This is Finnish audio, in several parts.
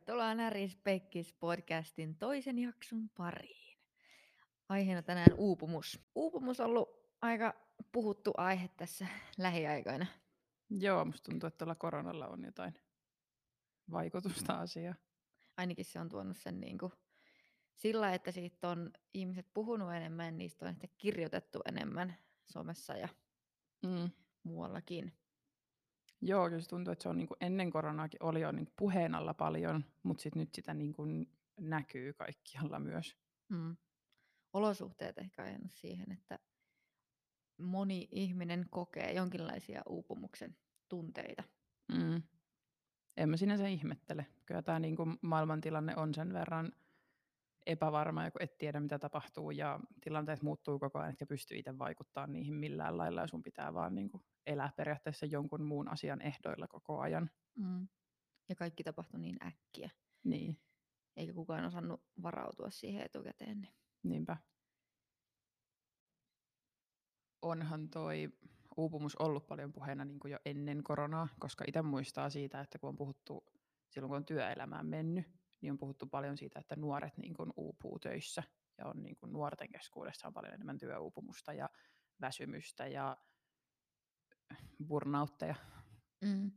Tervetuloa Näris Pekkis podcastin toisen jakson pariin. Aiheena tänään uupumus. Uupumus on ollut aika puhuttu aihe tässä lähiaikoina. Joo, musta tuntuu, että tuolla koronalla on jotain vaikutusta asiaan. Ainakin se on tuonut sen niin kuin sillä, että siitä on ihmiset puhunut enemmän, niistä on ehkä kirjoitettu enemmän somessa ja Mm. muuallakin. Joo, kyllä se tuntuu, että se on niin kuin ennen koronaakin oli jo niin puheen alla paljon, mutta sit nyt sitä niin kuin näkyy kaikkialla myös. Mm. Olosuhteet ehkä ajanut siihen, että moni ihminen kokee jonkinlaisia uupumuksen tunteita. Mm. En mä sinänsä ihmettele. Kyllä tämä niin kuin maailmantilanne on sen verran epävarma, ja kun et tiedä mitä tapahtuu ja tilanteet muuttuu koko ajan, etkä pysty itse vaikuttamaan niihin millään lailla ja sun pitää vaan niin kuin elää periaatteessa jonkun muun asian ehdoilla koko ajan. Mm. Ja kaikki tapahtui niin äkkiä, Niin, eikä kukaan osannut varautua siihen etukäteen. Niin. niinpä. Onhan toi uupumus ollut paljon puheena niin kuin jo ennen koronaa, koska itse muistaa siitä, että kun on puhuttu silloin, kun on työelämään mennyt, niin on puhuttu paljon siitä, että nuoret niin kuin uupuu töissä ja on niin kuin nuorten keskuudessa on paljon enemmän työuupumusta ja väsymystä ja burnoutteja. Mm.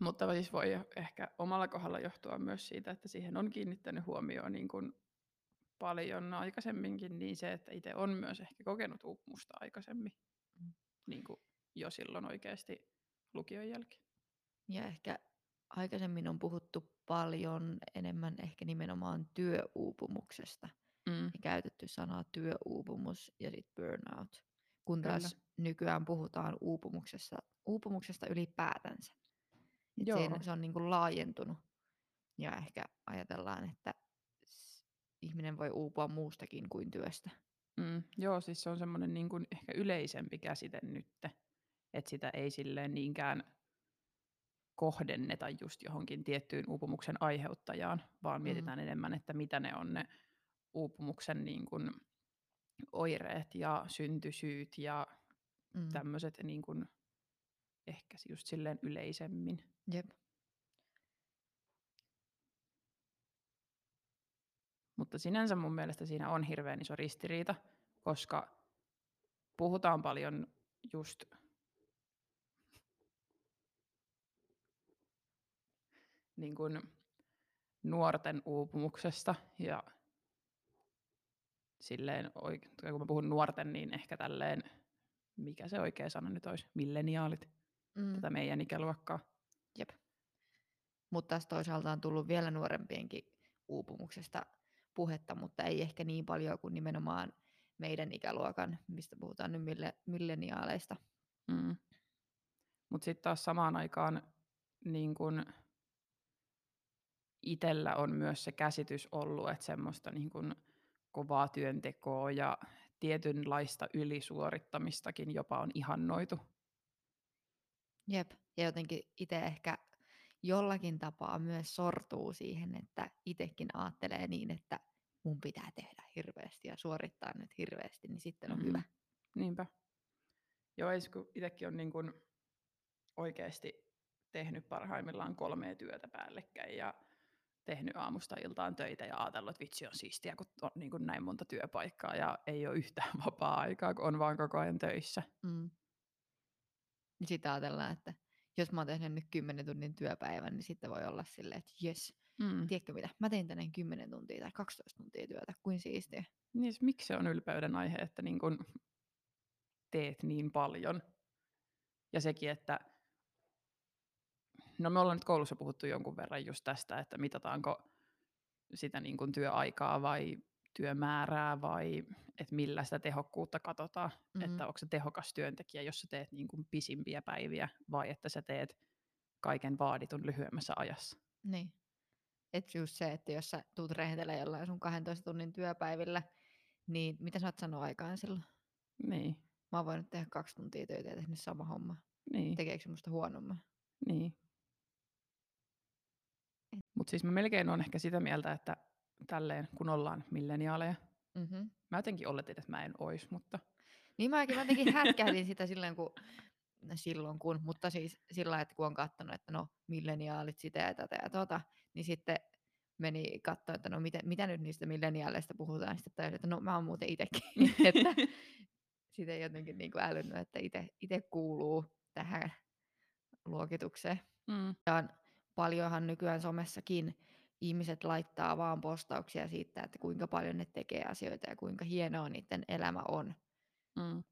Mutta siis voi ehkä omalla kohdalla johtua myös siitä, että siihen on kiinnittänyt huomioon niin kuin paljon aikaisemminkin, niin se, että itse on myös ehkä kokenut uupumusta aikaisemmin, Mm. niin kuin jo silloin oikeasti lukion jälkeen. Ja ehkä aikaisemmin on puhuttu paljon enemmän ehkä nimenomaan työuupumuksesta. Mm. Ja käytetty sanaa työuupumus ja sitten burnout. Kun Kyllä. taas nykyään puhutaan uupumuksesta, uupumuksesta ylipäätänsä. Et Joo. siinä, se on niin kuin laajentunut. Ja ehkä ajatellaan, että ihminen voi uupua muustakin kuin työstä. Mm, joo, siis se on semmoinen niin kuin ehkä yleisempi käsite nytte, että sitä ei silleen niinkään kohdenneta just johonkin tiettyyn uupumuksen aiheuttajaan, vaan Mm. mietitään enemmän, että mitä ne on ne uupumuksen niin kuin oireet ja syntysyyt ja Mm. tämmöiset niin kuin ehkä just silleen yleisemmin. Jep. Mutta sinänsä mun mielestä siinä on hirveän iso ristiriita, koska puhutaan paljon just niin kuin nuorten uupumuksesta ja silleen, kun mä puhun nuorten, niin ehkä tälleen, mikä se oikea sana nyt olisi, milleniaalit, Mm. tätä meidän ikäluokkaa. Jep. Mutta taas toisaalta on tullut vielä nuorempienkin uupumuksesta puhetta, mutta ei ehkä niin paljon kuin nimenomaan meidän ikäluokan, mistä puhutaan nyt mille, milleniaaleista. Mm. Mutta sitten taas samaan aikaan niin kun itellä on myös se käsitys ollut, että semmoista niin kun kovaa työntekoa ja tietynlaista ylisuorittamistakin jopa on ihannoitu. Jep. Ja jotenkin itse ehkä jollakin tapaa myös sortuu siihen, että itsekin ajattelee niin, että mun pitää tehdä hirveästi ja suorittaa nyt hirveästi, niin sitten on Mm. hyvä. Niinpä. Joo, kun itsekin on niin kun oikeasti tehnyt parhaimmillaan kolmea työtä päällekkäin ja tehnyt aamusta iltaan töitä ja ajatellut, että vitsi on siistiä, kun on niin kun näin monta työpaikkaa ja ei ole yhtään vapaa-aikaa, kun on vaan koko ajan töissä. Mm. Niin sitten ajatellaan, että jos mä oon tehnyt nyt 10 tunnin työpäivän, niin sitten voi olla silleen, että jes, Mm. tiedätkö mitä, mä tein tänään 10 tuntia tai 12 tuntia työtä, kuin siistiä. Niin, siis miksi se on ylpeyden aihe, että niin kun teet niin paljon? Ja sekin, että no me ollaan nyt koulussa puhuttu jonkun verran just tästä, että mitataanko sitä niin kun työaikaa vai työmäärää vai että millä sitä tehokkuutta katsotaan. Mhm. Että onko se tehokas työntekijä, jos sä teet niin kun pisimpiä päiviä vai että sä teet kaiken vaaditun lyhyemmässä ajassa. Niin. Että just se, että jos sä tuut rehentelemään jollain sun 12 tunnin työpäivillä, niin mitä sä oot sanonut aikaan silloin? Niin, Mä oon voinut tehdä kaksi tuntia töitä ja tehnyt sama homma. niin. Tekeekö se musta huonomman? Niin. Mutta siis mä melkein on ehkä sitä mieltä, että tälleen kun ollaan milleniaaleja, Mm-hmm. mä jotenkin oletin, että mä en ois, mutta Niin mäkin mä jotenkin hätkähdin sitä silleen, kun silloin kun, mutta siis sillä että kun on katsonut, että no milleniaalit sitä ja tätä ja tota, niin sitten meni katsoa, että no mitä, mitä nyt niistä milleniaaleista puhutaan, sitten tajusin, että no mä oon muuten itsekin, että sitä ei jotenkin niin kuin älynnyt, että itse kuuluu tähän luokitukseen. Mm. Ja paljonhan nykyään somessakin ihmiset laittaa vaan postauksia siitä, että kuinka paljon ne tekee asioita ja kuinka hienoa niiden elämä on. Mm.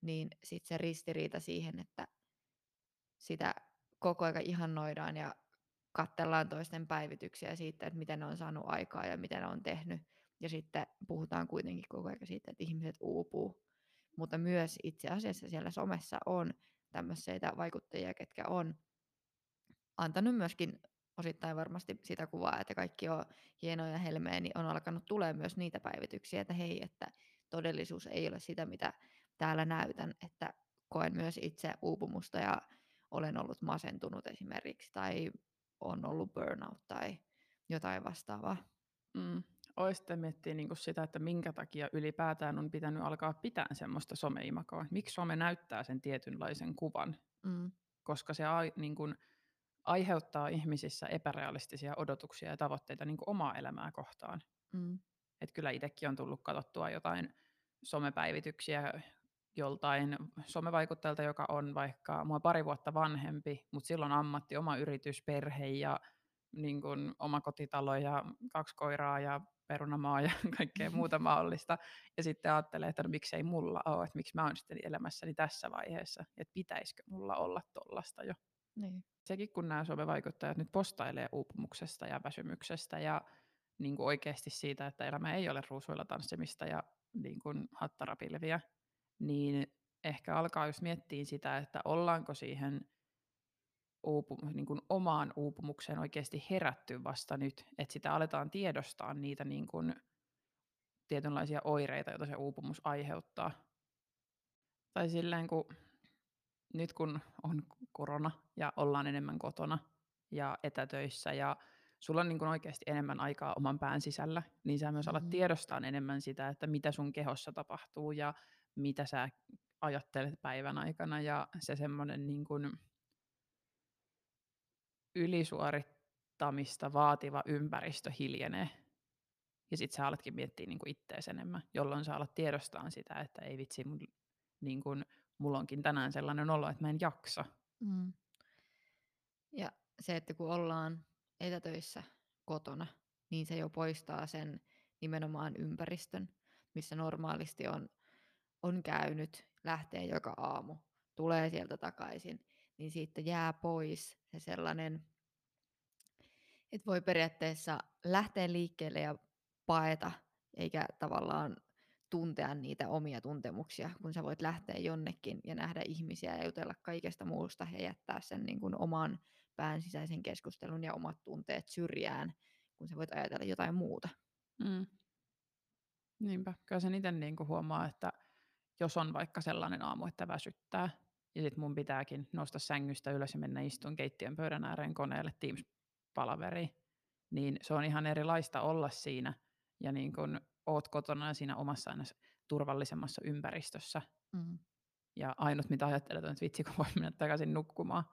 Niin sitten se ristiriita siihen, että sitä koko ajan ihannoidaan ja katsellaan toisten päivityksiä siitä, että miten ne on saanut aikaa ja miten ne on tehnyt. Ja sitten puhutaan kuitenkin koko ajan siitä, että ihmiset uupuu. Mutta myös itse asiassa siellä somessa on tämmöisiä vaikuttajia, ketkä on antanut myöskin osittain varmasti sitä kuvaa, että kaikki on hienoja ja helmeä, niin on alkanut tulee myös niitä päivityksiä, että hei, että todellisuus ei ole sitä, mitä täällä näytän, että koen myös itse uupumusta ja olen ollut masentunut esimerkiksi tai on ollut burnout tai jotain vastaavaa. Mm. Oisitte miettiä niin sitä, että minkä takia ylipäätään on pitänyt alkaa pitää semmoista someimakoa. Miksi some näyttää sen tietynlaisen kuvan? Mm. Koska se niin kuin, aiheuttaa ihmisissä epärealistisia odotuksia ja tavoitteita niin kuin omaa elämää kohtaan. Mm. Et kyllä itsekin on tullut katsottua jotain somepäivityksiä joltain somevaikuttajalta, joka on vaikka mua pari vuotta vanhempi, mutta silloin ammatti, oma yritys, perhe ja niin kuin oma kotitalo ja kaksi koiraa ja perunamaa ja kaikkea muuta mahdollista. Ja sitten ajattelee, että no, miksei mulla ole, että miksi mä oon sitten elämässäni tässä vaiheessa, että pitäisikö mulla olla tollasta jo. Niin. Sekin kun nämä somevaikuttajat nyt postailee uupumuksesta ja väsymyksestä ja niin kuin oikeasti siitä, että elämä ei ole ruusuilla tanssimista ja niin kuin hattarapilviä, niin ehkä alkaa just miettiä sitä, että ollaanko siihen uupu, niin kuin omaan uupumukseen oikeasti herätty vasta nyt, että sitä aletaan tiedostaa niitä niin kuin tietynlaisia oireita, joita se uupumus aiheuttaa. Tai silleen, kun nyt kun on korona ja ollaan enemmän kotona ja etätöissä ja sulla on niin kuin oikeasti enemmän aikaa oman pään sisällä, niin sä myös alat mm-hmm. tiedostaa enemmän sitä, että mitä sun kehossa tapahtuu ja mitä sä ajattelet päivän aikana ja se semmoinen niin kuin ylisuorittamista vaativa ympäristö hiljenee. Ja sit sä alatkin miettiä niin ittees enemmän, jolloin sä alat tiedostaa sitä, että ei vitsi, mun, niin kuin, mulla onkin tänään sellainen olo, että mä en jaksa. Mm. Ja se, että kun ollaan etätöissä kotona, niin se jo poistaa sen nimenomaan ympäristön, missä normaalisti on, on käynyt, lähtee joka aamu, tulee sieltä takaisin, niin siitä jää pois se sellainen, että voi periaatteessa lähteä liikkeelle ja paeta, eikä tavallaan tuntea niitä omia tuntemuksia, kun sä voit lähteä jonnekin ja nähdä ihmisiä ja jutella kaikesta muusta ja jättää sen niin kuin oman pään sisäisen keskustelun ja omat tunteet syrjään, kun sä voit ajatella jotain muuta. Mm. Niinpä. Kyllä sen itse niin huomaa, että jos on vaikka sellainen aamu, että väsyttää, ja sitten mun pitääkin nousta sängystä ylös ja mennä istuun keittiön pöydän ääreen koneelle Teams-palaveriin, niin se on ihan erilaista olla siinä, ja niin kun oot kotona siinä omassa aina turvallisemmassa ympäristössä. Mm. Ja ainut, mitä ajattelet, on, että vitsi, kun voi mennä takaisin nukkumaan.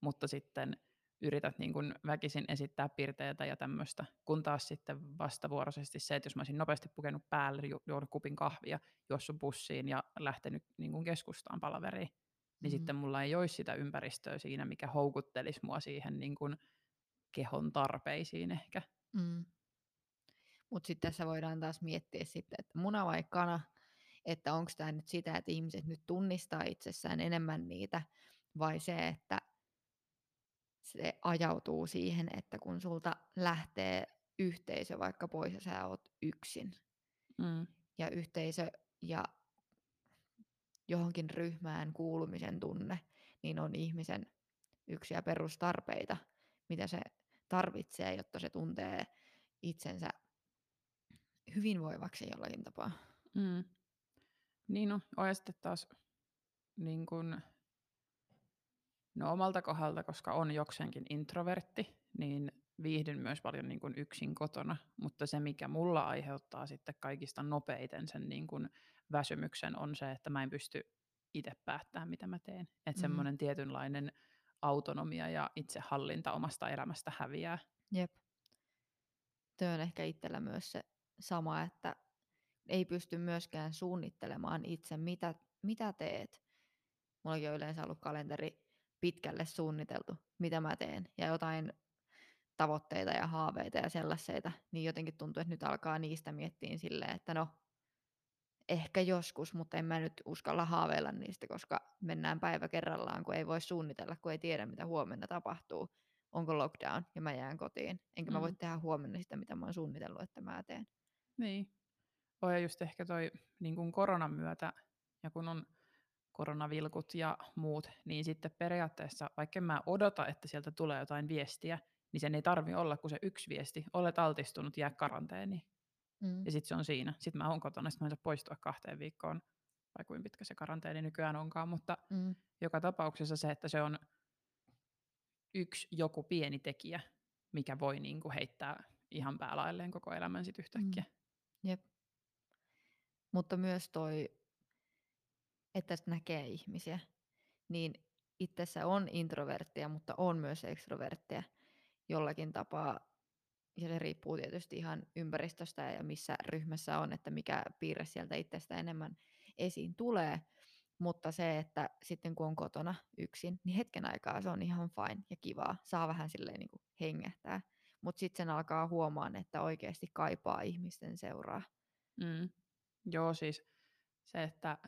Mutta sitten yrität niin kuin väkisin esittää pirteitä ja tämmöistä, kun taas sitten vastavuoroisesti se, että jos mä olisin nopeasti pukenut päälle, ju- juonut kupin kahvia, juossut bussiin ja lähtenyt niin kuin keskustaan palaveriin, niin mm. sitten mulla ei olisi sitä ympäristöä siinä, mikä houkuttelisi mua siihen niin kuin kehon tarpeisiin ehkä. Mm. Mutta sitten tässä voidaan taas miettiä sitten, että muna vai kana, että onko tämä nyt sitä, että ihmiset nyt tunnistaa itsessään enemmän niitä, vai se, että se ajautuu siihen, että kun sulta lähtee yhteisö vaikka pois ja sä oot yksin, mm. ja yhteisö ja johonkin ryhmään kuulumisen tunne, niin on ihmisen yksiä perustarpeita, mitä se tarvitsee, jotta se tuntee itsensä hyvinvoivaksi jollakin tapaa. Mm. Niin no, ja sitten taas niin kun, no omalta kohdalta, koska on jokseenkin introvertti, niin viihdyn myös paljon niin kun yksin kotona, mutta se mikä mulla aiheuttaa sitten kaikista nopeiten sen niin kun väsymyksen on se, että mä en pysty itse päättää, mitä mä teen. Että Mm. semmoinen tietynlainen autonomia ja itsehallinta omasta elämästä häviää. Jep. Tuo on ehkä itsellä myös se sama, että ei pysty myöskään suunnittelemaan itse, mitä, mitä teet. Mullakin on yleensä ollut kalenteri pitkälle suunniteltu, mitä mä teen. Ja jotain tavoitteita ja haaveita ja sellaisia, niin jotenkin tuntuu, että nyt alkaa niistä miettiä silleen, että no, ehkä joskus, mutta en mä nyt uskalla haaveilla niistä, koska mennään päivä kerrallaan, kun ei voi suunnitella, kun ei tiedä, mitä huomenna tapahtuu. Onko lockdown ja mä jään kotiin. Enkä mä voi Mm. tehdä huomenna sitä, mitä mä oon suunnitellut, että mä teen. Niin. On ja just ehkä toi niin kuin koronan myötä, ja kun on koronavilkut ja muut, niin sitten periaatteessa, vaikka en mä odota, että sieltä tulee jotain viestiä, niin sen ei tarvi olla kuin se yksi viesti. Olet altistunut, jää karanteeniin. Mm. Ja sitten se on siinä. Sitten mä oon kotona, sitten mä en saa poistua kahteen viikkoon, vai kuinka pitkä se karanteeni nykyään onkaan, mutta Mm. joka tapauksessa se, että se on yksi joku pieni tekijä, mikä voi niin kuin heittää ihan päälailleen koko elämän sit yhtäkkiä. Jep. Mutta myös toi, että näkee ihmisiä, niin itsessä on introverttia, mutta on myös ekstroverttia jollakin tapaa. Ja se riippuu tietysti ihan ympäristöstä ja missä ryhmässä on, että mikä piirre sieltä itsestä enemmän esiin tulee. Mutta se, että sitten kun on kotona yksin, niin hetken aikaa se on ihan fine ja kivaa. Saa vähän silleen niin kuin hengähtää. Mutta sitten sen alkaa huomaan, että oikeasti kaipaa ihmisten seuraa. Mm. Joo, siis se, että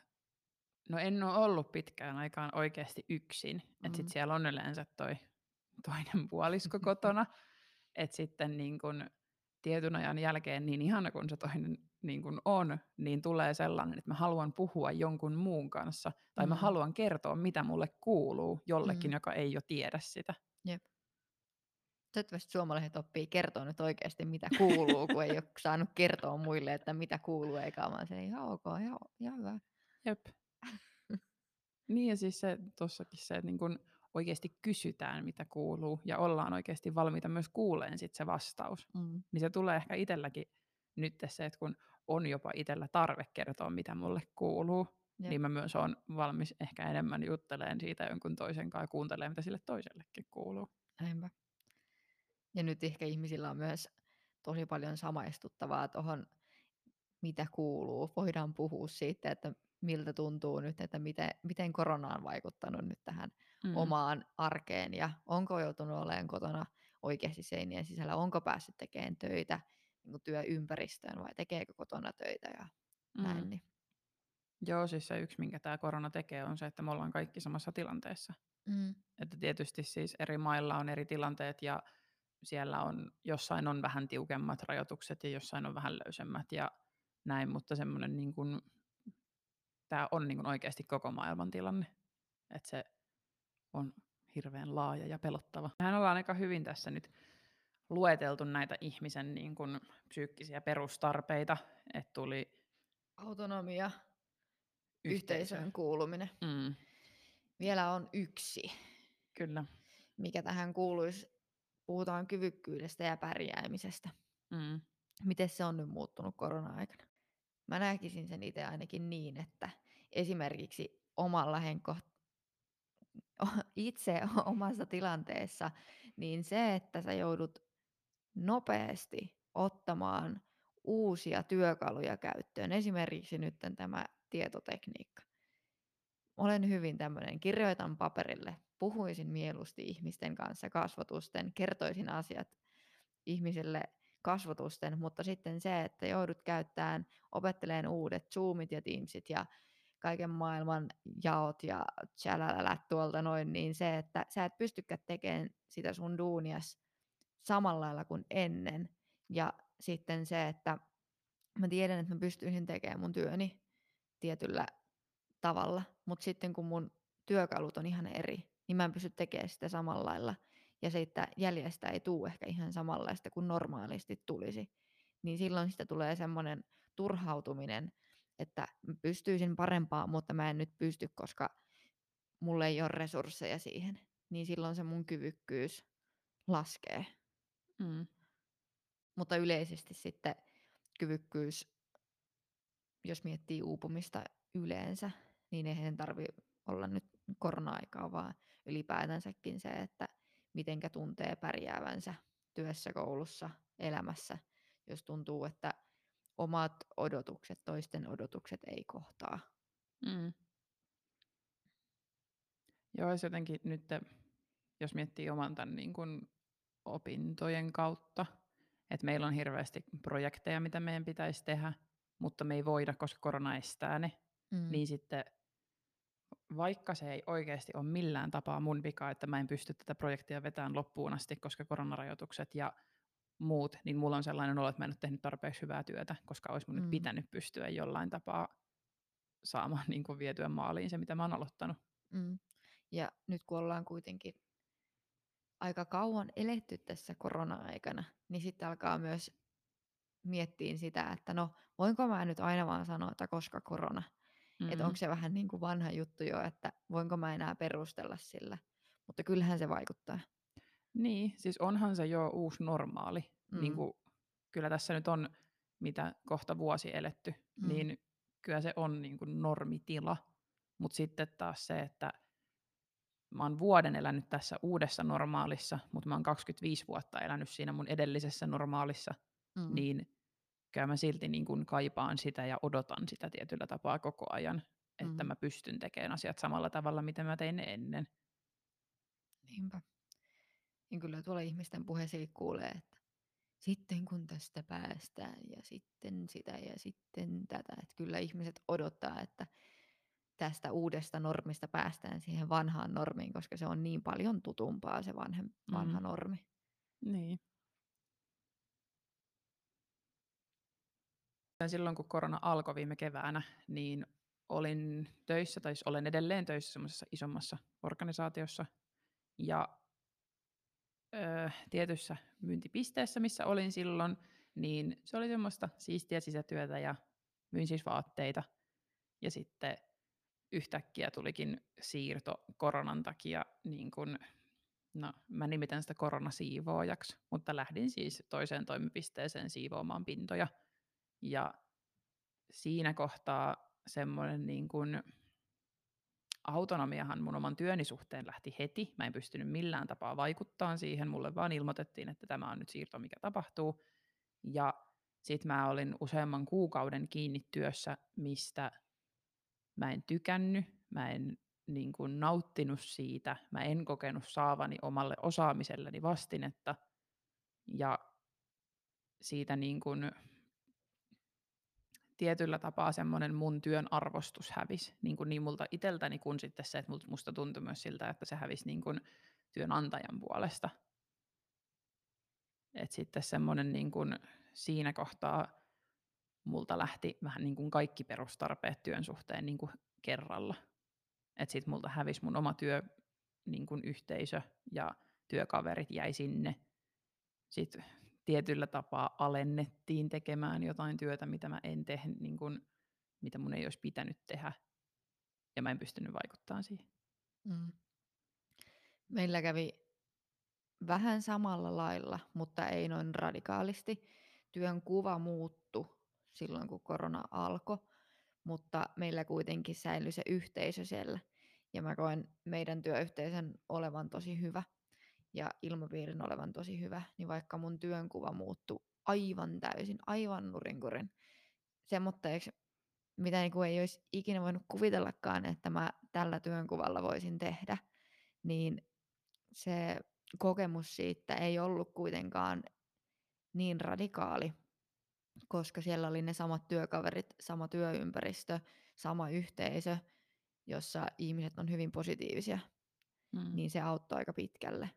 no en ole ollut pitkään aikaan oikeasti yksin. Mm. Että sitten siellä on yleensä toi toinen puolisko kotona. Että sitten niin kun tietyn ajan jälkeen, niin ihana kun se toinen niin kun on, niin tulee sellainen, että mä haluan puhua jonkun muun kanssa. Tai mä Mm. haluan kertoa, mitä mulle kuuluu jollekin, Mm. joka ei jo tiedä sitä. Toivottavasti suomalaiset oppii kertoa nyt oikeasti, mitä kuuluu, kun ei ole saanut kertoa muille, että mitä kuuluu, eikä vaan se ihan ok, ihan, ihan hyvä. Jep. Niin ja siis se tossakin se, että niin kun oikeasti kysytään, mitä kuuluu, ja ollaan oikeasti valmiita myös kuuleen sit se vastaus. Mm. Niin se tulee ehkä itselläkin nyt se, että kun on jopa itsellä tarve kertoa, mitä mulle kuuluu, Jep. niin mä myös on valmis ehkä enemmän jutteleen siitä jonkun toisen kanssa ja kuuntelemaan, mitä sille toisellekin kuuluu. Näinpä. Ja nyt ehkä ihmisillä on myös tosi paljon samaistuttavaa tuohon, mitä kuuluu. Voidaan puhua siitä, että miltä tuntuu nyt, että miten, miten korona on vaikuttanut nyt tähän Mm. omaan arkeen ja onko joutunut olemaan kotona oikeasti seinien sisällä, onko päässyt tekemään töitä niin kuin työympäristöön vai tekeekö kotona töitä ja näin. Mm. Niin. Joo, siis se yksi, minkä tämä korona tekee, on se, että me ollaan kaikki samassa tilanteessa. Mm. Että tietysti siis eri mailla on eri tilanteet ja siellä on, jossain on vähän tiukemmat rajoitukset ja jossain on vähän löysemmät ja näin, mutta semmoinen niin kuin, tämä on niin kuin oikeasti koko maailman tilanne. Että se on hirveän laaja ja pelottava. Mehän ollaan aika hyvin tässä nyt lueteltu näitä ihmisen niin kuin psyykkisiä perustarpeita, että tuli Autonomia, yhteisö. yhteisöön kuuluminen. Mm, Vielä on yksi, kyllä. mikä tähän kuuluisi. Puhutaan kyvykkyydestä ja pärjäämisestä. Mm, Miten se on nyt muuttunut korona-aikana? Mä näkisin sen itse ainakin niin, että esimerkiksi omalla henko, itse omassa tilanteessa, niin se, että sä joudut nopeasti ottamaan uusia työkaluja käyttöön, esimerkiksi nyt tämä tietotekniikka. Olen hyvin tämmöinen, kirjoitan paperille, puhuisin mieluusti ihmisten kanssa kasvotusten, kertoisin asiat ihmisille kasvotusten, mutta sitten se, että joudut käyttämään, opetteleen uudet Zoomit ja Teamsit ja kaiken maailman jaot ja tjälälälät tuolta noin, niin se, että sä et pystykään tekemään sitä sun duunias samalla lailla kuin ennen. Ja sitten se, että mä tiedän, että mä pystyisin tekemään mun työni tietyllä tavalla, mutta sitten kun mun työkalut on ihan eri, niin mä en pysty tekemään sitä samalla lailla. Ja siitä jäljestä ei tule ehkä ihan samanlaista kuin normaalisti tulisi. Niin silloin sitä tulee semmoinen turhautuminen, että pystyisin parempaa, mutta mä en nyt pysty, koska mulla ei ole resursseja siihen. Niin silloin se mun kyvykkyys laskee. mm, Mutta yleisesti sitten kyvykkyys, jos miettii uupumista yleensä, niin ei sen tarvi olla nyt korona-aikaa, vaan ylipäätänsäkin se, että mitenkä tuntee pärjäävänsä työssä, koulussa, elämässä, jos tuntuu, että omat odotukset, toisten odotukset ei kohtaa. Mm. Joo, se jotenkin nyt, jos miettii oman tämän niin kuin opintojen kautta, että meillä on hirveästi projekteja, mitä meidän pitäisi tehdä, mutta me ei voida, koska korona estää ne, mm. niin sitten vaikka se ei oikeasti ole millään tapaa mun vika, että mä en pysty tätä projektia vetämään loppuun asti, koska koronarajoitukset ja muut, niin mulla on sellainen olo, että mä en ole tehnyt tarpeeksi hyvää työtä, koska olisi mun mm. nyt pitänyt pystyä jollain tapaa saamaan niin kuin vietyä maaliin se, mitä mä oon aloittanut. Mm. Ja nyt kun ollaan kuitenkin aika kauan eletty tässä korona-aikana, niin sitten alkaa myös miettiä sitä, että no voinko mä nyt aina vaan sanoa, että koska korona. Mm-hmm. Että onko se vähän niin kuin vanha juttu jo, että voinko mä enää perustella sillä. Mutta kyllähän se vaikuttaa. Niin, siis onhan se jo uusi normaali. Mm. Niin kuin, kyllä tässä nyt on, mitä kohta vuosi eletty, mm. niin kyllä se on niin kuin normitila. Mutta sitten taas se, että mä oon vuoden elänyt tässä uudessa normaalissa, mutta mä oon 25 vuotta elänyt siinä mun edellisessä normaalissa, mm. niin kyllä mä silti niin kuin kaipaan sitä ja odotan sitä tietyllä tapaa koko ajan, että mm. mä pystyn tekemään asiat samalla tavalla, miten mä tein ennen. Niinpä. Niin kyllä tuolla ihmisten puheisiin kuulee, että sitten kun tästä päästään ja sitten sitä ja sitten tätä. Että kyllä ihmiset odottaa, että tästä uudesta normista päästään siihen vanhaan normiin, koska se on niin paljon tutumpaa se vanhe, vanha mm. normi. Niin. Silloin kun korona alkoi viime keväänä, niin olin töissä, tai olen edelleen töissä semmoisessa isommassa organisaatiossa. Ja öö, tietyssä myyntipisteessä, missä olin silloin, niin se oli semmoista siistiä sisätyötä ja myin siis vaatteita. Ja sitten yhtäkkiä tulikin siirto koronan takia, niin kun, no mä nimitän sitä koronasiivoojaksi, mutta lähdin siis toiseen toimipisteeseen siivoamaan pintoja. Ja siinä kohtaa semmoinen niin kun, autonomiahan mun oman työni suhteen lähti heti. Mä en pystynyt millään tapaa vaikuttaa siihen. Mulle vaan ilmoitettiin, että tämä on nyt siirto, mikä tapahtuu. Ja sitten mä olin useamman kuukauden kiinni työssä, mistä mä en tykännyt, mä en niin kuin, nauttinut siitä, mä en kokenut saavani omalle osaamiselleni vastinetta. Ja siitä niin kuin, tietyllä tapaa semmoinen mun työn arvostus hävisi niin, kuin niin multa itseltäni kuin sitten se, että musta tuntui myös siltä, että se hävisi niin kuin työnantajan puolesta. Et sitten semmoinen niin kuin siinä kohtaa multa lähti vähän niin kuin kaikki perustarpeet työn suhteen niin kuin kerralla. Että sitten multa hävisi mun oma työ, niin kuin yhteisö ja työkaverit jäi sinne. Sitten tietyllä tapaa alennettiin tekemään jotain työtä, mitä mä en tehnyt, niin kuin, mitä mun ei olisi pitänyt tehdä. Ja mä en pystynyt vaikuttamaan siihen. Mm. Meillä kävi vähän samalla lailla, mutta ei noin radikaalisti. Työn kuva muuttu silloin, kun korona alkoi, mutta meillä kuitenkin säilyi se yhteisö siellä. Ja mä koen meidän työyhteisön olevan tosi hyvä ja ilmapiirin olevan tosi hyvä, niin vaikka mun työnkuva muuttui aivan täysin, aivan nurinkurin, semmoitteeksi, mitä niin kuin ei olisi ikinä voinut kuvitellakaan, että mä tällä työnkuvalla voisin tehdä, niin se kokemus siitä ei ollut kuitenkaan niin radikaali, koska siellä oli ne samat työkaverit, sama työympäristö, sama yhteisö, jossa ihmiset on hyvin positiivisia, mm. niin se auttoi aika pitkälle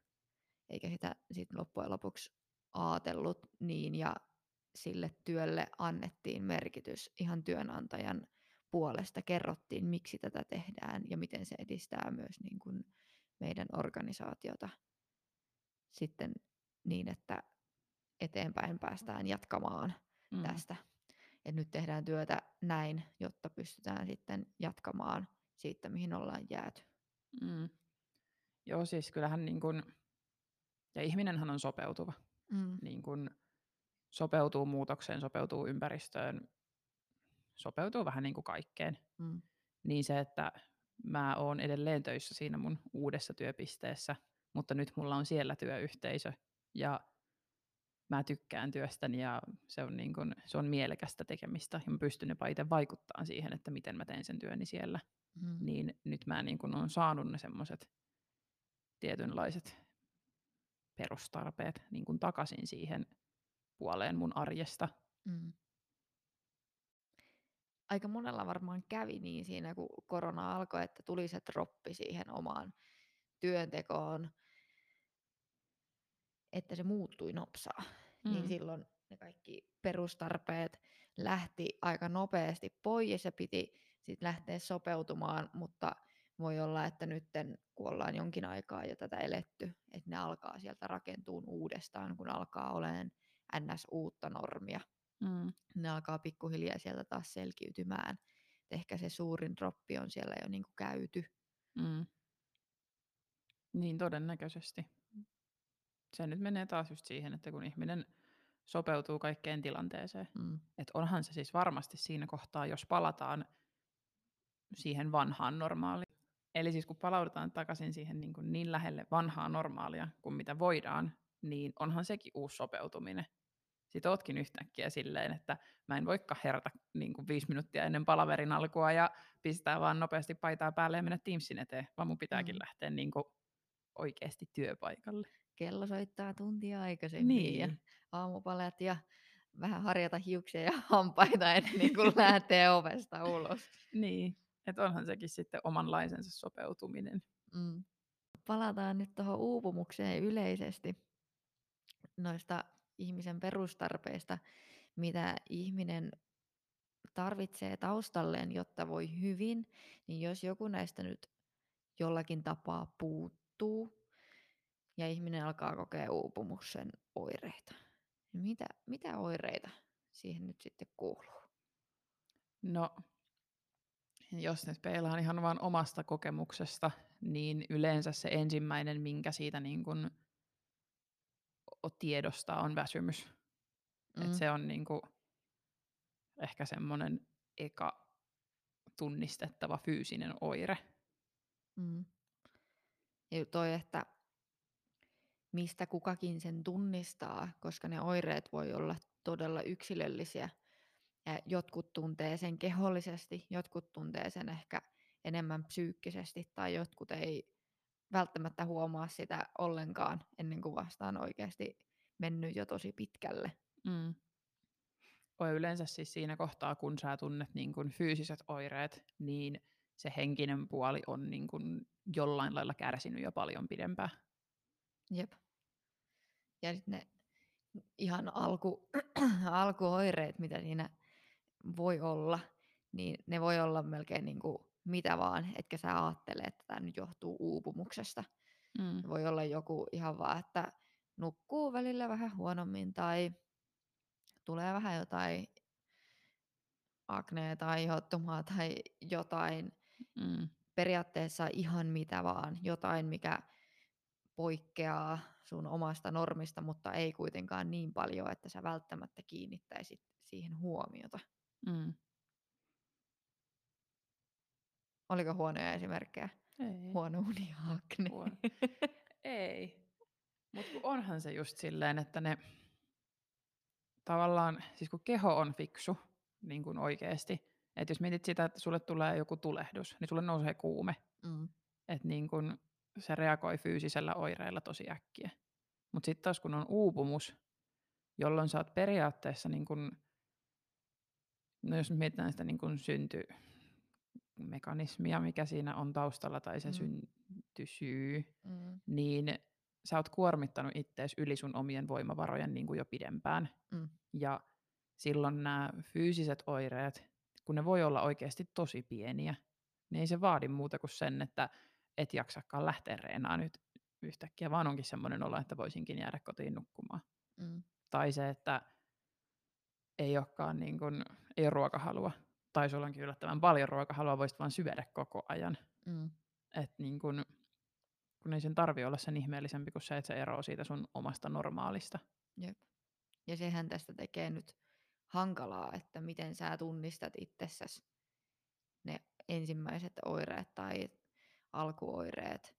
eikä sitä sit loppujen lopuksi ajatellut niin ja sille työlle annettiin merkitys ihan työnantajan puolesta, kerrottiin miksi tätä tehdään ja miten se edistää myös niin kuin meidän organisaatiota sitten niin, että eteenpäin päästään jatkamaan mm. tästä. Et nyt tehdään työtä näin, jotta pystytään sitten jatkamaan siitä, mihin ollaan jääty. Mm. Joo, siis kyllähän niin kun ja ihminenhän on sopeutuva. Mm. Niin kun sopeutuu muutokseen, sopeutuu ympäristöön, sopeutuu vähän niin kuin kaikkeen. Mm. niin se, että mä oon edelleen töissä siinä mun uudessa työpisteessä, mutta nyt mulla on siellä työyhteisö ja mä tykkään työstäni ja se on, niin kun, se on mielekästä tekemistä ja mä pystyn jopa itse vaikuttamaan siihen, että miten mä teen sen työni siellä. Mm. Niin nyt mä niin kun, on saanut ne semmoiset tietynlaiset perustarpeet niin kun, takaisin siihen puoleen mun arjesta. Mm. Aika monella varmaan kävi niin siinä, kun korona alkoi, että tuli se droppi siihen omaan työntekoon, että se muuttui nopsaa. Mm. Niin silloin ne kaikki perustarpeet lähti aika nopeasti pois ja piti sitten lähteä sopeutumaan, mutta voi olla, että nyt kun ollaan jonkin aikaa jo tätä eletty, että ne alkaa sieltä rakentuun uudestaan, kun alkaa olemaan ns. uutta normia. Mm. Ne alkaa pikkuhiljaa sieltä taas selkiytymään. Et ehkä se suurin droppi on siellä jo niinku käyty. Mm. Niin todennäköisesti. Se nyt menee taas just siihen, että kun ihminen sopeutuu kaikkeen tilanteeseen. Mm. Että onhan se siis varmasti siinä kohtaa, jos palataan siihen vanhaan normaaliin. Eli siis kun palaudutaan takaisin siihen niin, kuin niin lähelle vanhaa normaalia kuin mitä voidaan, niin onhan sekin uusi sopeutuminen. Sitten ootkin yhtäkkiä silleen, että mä en voikaan herätä niin kuin viisi minuuttia ennen palaverin alkua ja pistää vaan nopeasti paitaa päälle ja mennä Teamsin eteen, vaan mun pitääkin mm. lähteä niin kuin oikeasti työpaikalle. Kello soittaa tuntia aikaisemmin niin. ja aamupalat ja vähän harjata hiuksia ja hampaita ennen kuin lähtee ovesta ulos. Niin, että onhan sekin sitten omanlaisensa sopeutuminen. Mm. Palataan nyt tuohon uupumukseen yleisesti noista ihmisen perustarpeista, mitä ihminen tarvitsee taustalleen, jotta voi hyvin, niin jos joku näistä nyt jollakin tapaa puuttuu ja ihminen alkaa kokea uupumuksen oireita, niin mitä, mitä oireita siihen nyt sitten kuuluu? No, jos nyt peilaan ihan vain omasta kokemuksesta, niin yleensä se ensimmäinen, minkä siitä niin kun tiedostaa, on väsymys. Mm. Et se on niin kun ehkä semmoinen eka tunnistettava fyysinen oire. Mm. Ja toi, että mistä kukakin sen tunnistaa, koska ne oireet voi olla todella yksilöllisiä. Jotkut tuntee sen kehollisesti, jotkut tuntee sen ehkä enemmän psyykkisesti tai jotkut ei välttämättä huomaa sitä ollenkaan ennen kuin vastaan oikeasti mennyt jo tosi pitkälle. Mm. Oi yleensä siis siinä kohtaa, kun sä tunnet niin kun fyysiset oireet, niin se henkinen puoli on niin kun jollain lailla kärsinyt jo paljon pidempään. Jep. Ja sitten ne ihan alku, alkuoireet, mitä siinä voi olla, niin ne voi olla melkein niin kuin mitä vaan, etkä sä ajattele, että tämä nyt johtuu uupumuksesta. Mm. Voi olla joku ihan vaan, että nukkuu välillä vähän huonommin tai tulee vähän jotain aknea tai ihottumaa tai jotain. Mm. Periaatteessa ihan mitä vaan, jotain mikä poikkeaa sun omasta normista, mutta ei kuitenkaan niin paljon, että sä välttämättä kiinnittäisit siihen huomiota. Mm. Oliko huonoja esimerkkejä? Ei. Huono uni akne. Huono. Ei. Mutta onhan se just silleen, että ne tavallaan, siis kun keho on fiksu niin kuin oikeasti, että jos mietit sitä, että sulle tulee joku tulehdus, niin sulle nousee kuume. Mm. Että niin kun se reagoi fyysisellä oireilla tosi äkkiä. Mutta sitten taas kun on uupumus, jolloin sä oot periaatteessa, niin kun, no jos mietitään sitä niin kun syntymekanismia, mikä siinä on taustalla, tai se mm. syntysyy, mm. niin sä oot kuormittanut ittees yli sun omien voimavarojen niin kuin jo pidempään. Mm. Ja silloin nämä fyysiset oireet, kun ne voi olla oikeasti tosi pieniä, niin ei se vaadi muuta kuin sen, että et jaksakaan lähteä reenaan nyt yhtäkkiä, vaan onkin semmoinen olo, että voisinkin jäädä kotiin nukkumaan. Mm. Tai se, että ei olekaan niin kuin, ei ole ruokahalua. Tai sulla onkin yllättävän paljon ruokahalua, voisit vaan syödä koko ajan. Mm. Et niin kuin, kun ei sen tarvi olla sen ihmeellisempi kuin se, että se eroaa siitä sun omasta normaalista. Jep. Ja sehän tästä tekee nyt hankalaa, että miten sä tunnistat itsessäsi ne ensimmäiset oireet tai alkuoireet,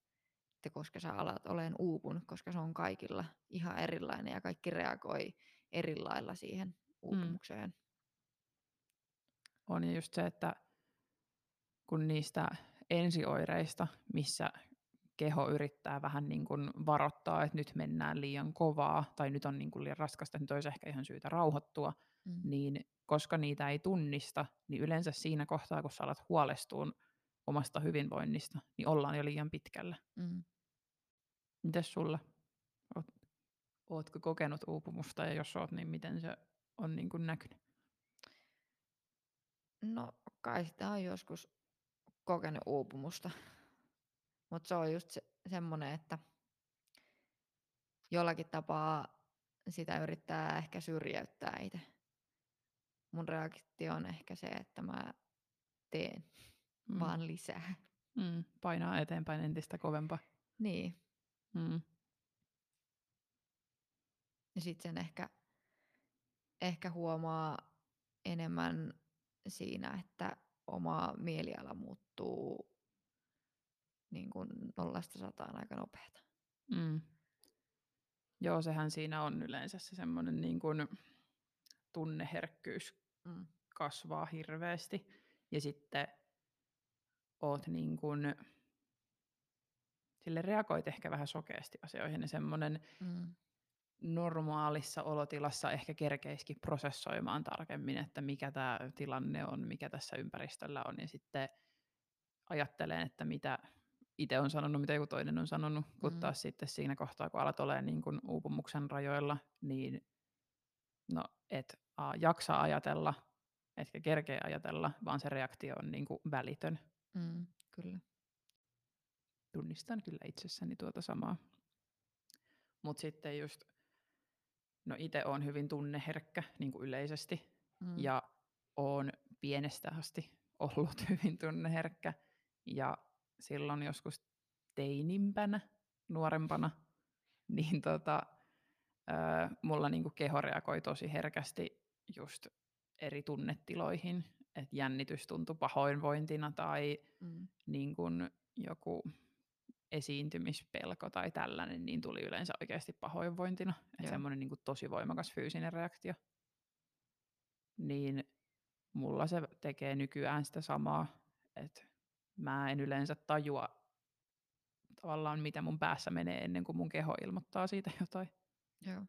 että koska sä alat olen uupunut, koska se on kaikilla ihan erilainen ja kaikki reagoi eri lailla siihen uupumukseen. Mm. On just se, että kun niistä ensioireista, missä keho yrittää vähän niin kuin varoittaa, että nyt mennään liian kovaa tai nyt on niin kuin liian raskasta, niin olisi ehkä ihan syytä rauhoittua, mm. niin koska niitä ei tunnista, niin yleensä siinä kohtaa, kun sä alat huolestua omasta hyvinvoinnista, niin ollaan jo liian pitkällä. Mm. Mites sulla? Oot, ootko kokenut uupumusta ja jos oot, niin miten se on niin kuin näkynyt? No kai sitä on joskus kokenut uupumusta. Mutta se on just se, semmoinen, että jollakin tapaa sitä yrittää ehkä syrjäyttää itse. Mun reaktio on ehkä se, että mä teen mm. vaan lisää. Mm, painaa eteenpäin entistä kovempaa. Niin. Mm. Ja sitten sen ehkä, ehkä huomaa enemmän siinä, että oma mieliala muuttuu niin kuin nollasta sataan aika nopeata. Mm. Joo, sehän siinä on yleensä se semmoinen niin kuin tunneherkkyys mm. kasvaa hirveästi. Ja sitten oot niin kuin, sille reagoit ehkä vähän sokeasti asioihin ja semmoinen mm. Normaalissa olotilassa ehkä kerkeiskin prosessoimaan tarkemmin, että mikä tämä tilanne on, mikä tässä ympäristöllä on ja sitten ajattelen, että mitä itse on sanonut, mitä joku toinen on sanonut, kun mm. taas sitten siinä kohtaa, kun alat olemaan niin kuin uupumuksen rajoilla, niin no, et a, jaksa ajatella, etkä kerkeä ajatella, vaan se reaktio on niin kuin välitön. Mm, kyllä. Tunnistan kyllä itsessäni tuota samaa. Mutta sitten just, no itse on hyvin tunneherkkä niin kuin yleisesti, mm. ja on pienestä asti ollut hyvin tunneherkkä, ja silloin joskus teinimpänä, nuorempana, niin tota, ää, mulla niinku keho reagoi tosi herkästi just eri tunnetiloihin, että jännitys tuntui pahoinvointina tai mm. niin kun joku esiintymispelko tai tällainen, niin tuli yleensä oikeasti pahoinvointina. Että semmoinen niin tosi voimakas fyysinen reaktio. Niin mulla se tekee nykyään sitä samaa, että mä en yleensä tajua tavallaan, mitä mun päässä menee ennen kuin mun keho ilmoittaa siitä jotain. Joo.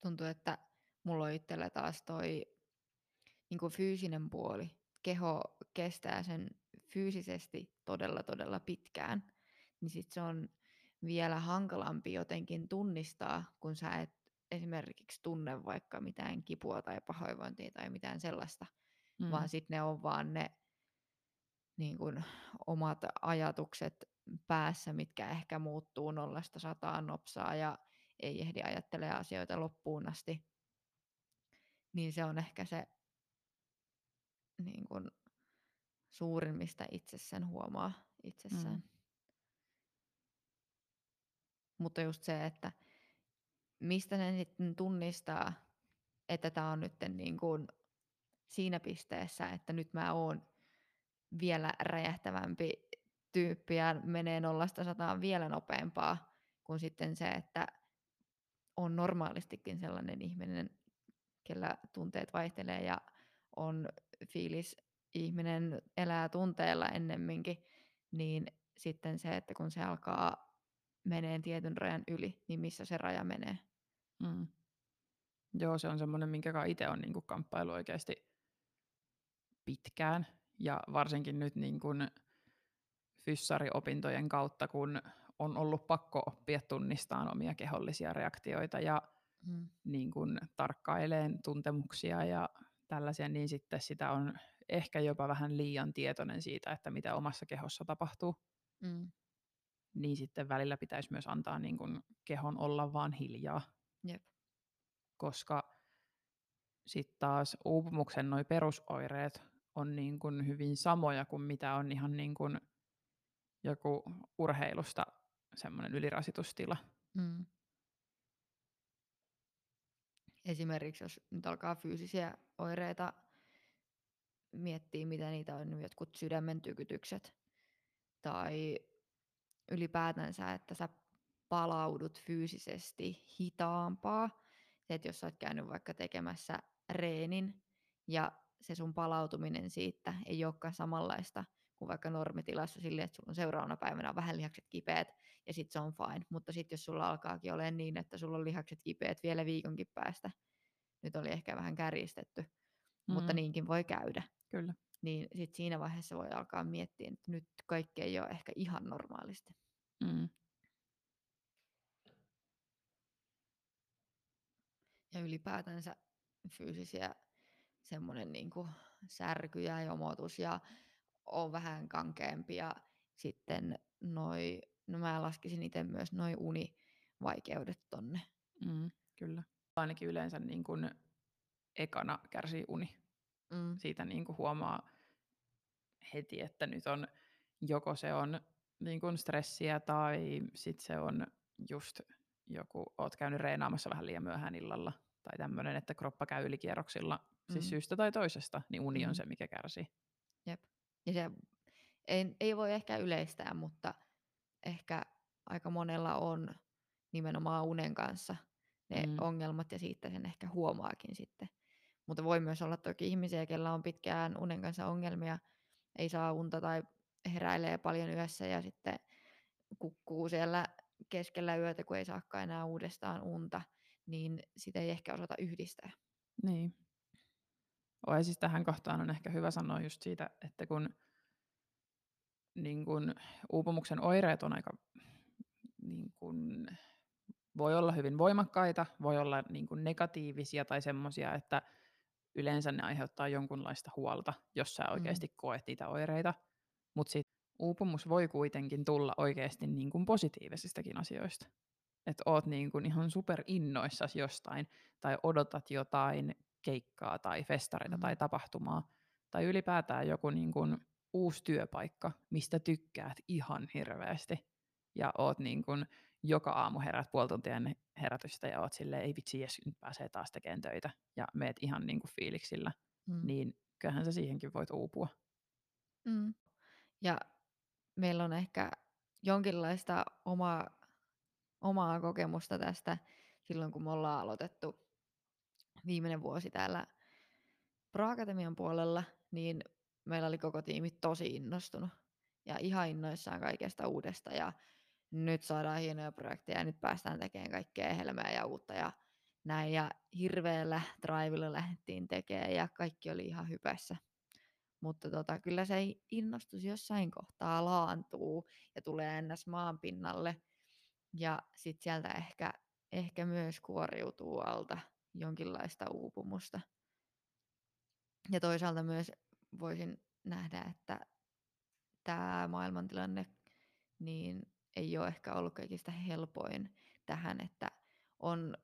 Tuntuu, että mulla on itsellä taas toi niin kuin fyysinen puoli. Keho kestää sen fyysisesti todella todella pitkään. Niin sit se on vielä hankalampi jotenkin tunnistaa, kun sä et esimerkiksi tunne vaikka mitään kipua tai pahoinvointia tai mitään sellaista, mm. vaan sitten ne on vaan ne niin kuin, omat ajatukset päässä, mitkä ehkä muuttuu nollasta sataan nopsaa ja ei ehdi ajattelemaan asioita loppuun asti. Niin se on ehkä se niin kuin, suurin, mistä itse sen huomaa itsessään. Mm. Mutta just se, että mistä sen sitten tunnistaa, että tämä on nyt niin kuin siinä pisteessä, että nyt mä oon vielä räjähtävämpi tyyppi ja menee nollasta sataan vielä nopeampaa kuin sitten se, että on normaalistikin sellainen ihminen, kellä tunteet vaihtelee ja on fiilis ihminen elää tunteella ennemminkin, niin sitten se, että kun se alkaa menee tietyn rajan yli, niin missä se raja menee. Mm. Joo, se on semmoinen, minkä itse on niinku kamppailu oikeasti pitkään. Ja varsinkin nyt niin kuin fyssariopintojen kautta, kun on ollut pakko oppia tunnistamaan omia kehollisia reaktioita ja mm. niin kuin tarkkaileen tuntemuksia ja tällaisia, niin sitten sitä on ehkä jopa vähän liian tietoinen siitä, että mitä omassa kehossa tapahtuu. Mm. Niin sitten välillä pitäisi myös antaa niin kuin kehon olla vaan hiljaa. Jep. Koska sitten taas uupumuksen noi perusoireet on niin kuin hyvin samoja kuin mitä on ihan niin kuin joku urheilusta semmoinen ylirasitustila. Mm. Esimerkiksi jos nyt alkaa fyysisiä oireita miettii, mitä niitä on, jotkut sydämen tykytykset tai ylipäätänsä, että sä palaudut fyysisesti hitaampaa. Se, että jos sä oot käynyt vaikka tekemässä reenin ja se sun palautuminen siitä ei olekaan samanlaista kuin vaikka normitilassa silleen, että sulla on seuraavana päivänä on vähän lihakset kipeät ja sitten se on fine. Mutta sitten jos sulla alkaakin olemaan niin, että sulla on lihakset kipeät vielä viikonkin päästä, nyt oli ehkä vähän kärjistetty, mm. mutta niinkin voi käydä. Kyllä. Niin sitten siinä vaiheessa voi alkaa miettiä, että nyt kaikki ei ole ehkä ihan normaalisti. Mm. Ja ylipäätänsä fyysisiä semmoinen niin särky ja jomotus ja on vähän kankeampi ja sitten noi, no mä laskisin itse myös noi univaikeudet tonne. Mm, kyllä. Ainakin yleensä niin kun ekana kärsii uni. Mm. Siitä niin kuin huomaa heti, että nyt on joko se on niin kuin stressiä tai sitten se on just joku, oot käynyt reenaamassa vähän liian myöhään illalla tai tämmöinen, että kroppa käy ylikierroksilla, siis mm. siis syystä tai toisesta, niin uni mm. on se, mikä kärsii. Jep. Ja se ei, ei voi ehkä yleistää, mutta ehkä aika monella on nimenomaan unen kanssa ne mm. ongelmat ja siitä sen ehkä huomaakin sitten. Mutta voi myös olla toki ihmisiä, kellä on pitkään unen kanssa ongelmia, ei saa unta tai heräilee paljon yössä ja sitten kukkuu siellä keskellä yötä, kun ei saakaan enää uudestaan unta, niin sitä ei ehkä osata yhdistää. Niin. Oi, siis tähän kohtaan on ehkä hyvä sanoa just siitä, että kun, niin kun uupumuksen oireet on aika niin kun, voi olla hyvin voimakkaita, voi olla niin kun negatiivisia tai semmoisia, että yleensä ne aiheuttaa jonkunlaista huolta, jos sä oikeasti mm. koet niitä oireita. Mutta sitten uupumus voi kuitenkin tulla oikeasti niin kuin positiivisistakin asioista. Että oot niin kuin ihan super innoissasi jostain, tai odotat jotain keikkaa tai festareita mm. tai tapahtumaa, tai ylipäätään joku niin kuin uusi työpaikka, mistä tykkäät ihan hirveästi, ja oot niin kuin joka aamu herät puoli tuntia ennen herätystä ja oot silleen, ei vitsi, jes, nyt pääsee taas tekemään töitä ja meet ihan niin kuin fiiliksillä, mm. niin kyllähän sä siihenkin voit uupua. Mm. Ja meillä on ehkä jonkinlaista omaa, omaa kokemusta tästä silloin, kun me ollaan aloitettu viimeinen vuosi täällä Pro-Akatemian puolella, niin meillä oli koko tiimi tosi innostunut ja ihan innoissaan kaikesta uudesta ja nyt saadaan hienoja projekteja ja nyt päästään tekemään kaikkea helmeä ja uutta ja näin. Ja hirveällä drivilla lähdettiin tekemään ja kaikki oli ihan hypässä. Mutta tota, kyllä se innostus jossain kohtaa laantuu ja tulee ennäs maan pinnalle. Ja sitten sieltä ehkä, ehkä myös kuoriutuu alta jonkinlaista uupumusta. Ja toisaalta myös voisin nähdä, että tämä maailmantilanne niin ei ole ehkä ollut kaikista helpoin tähän, että on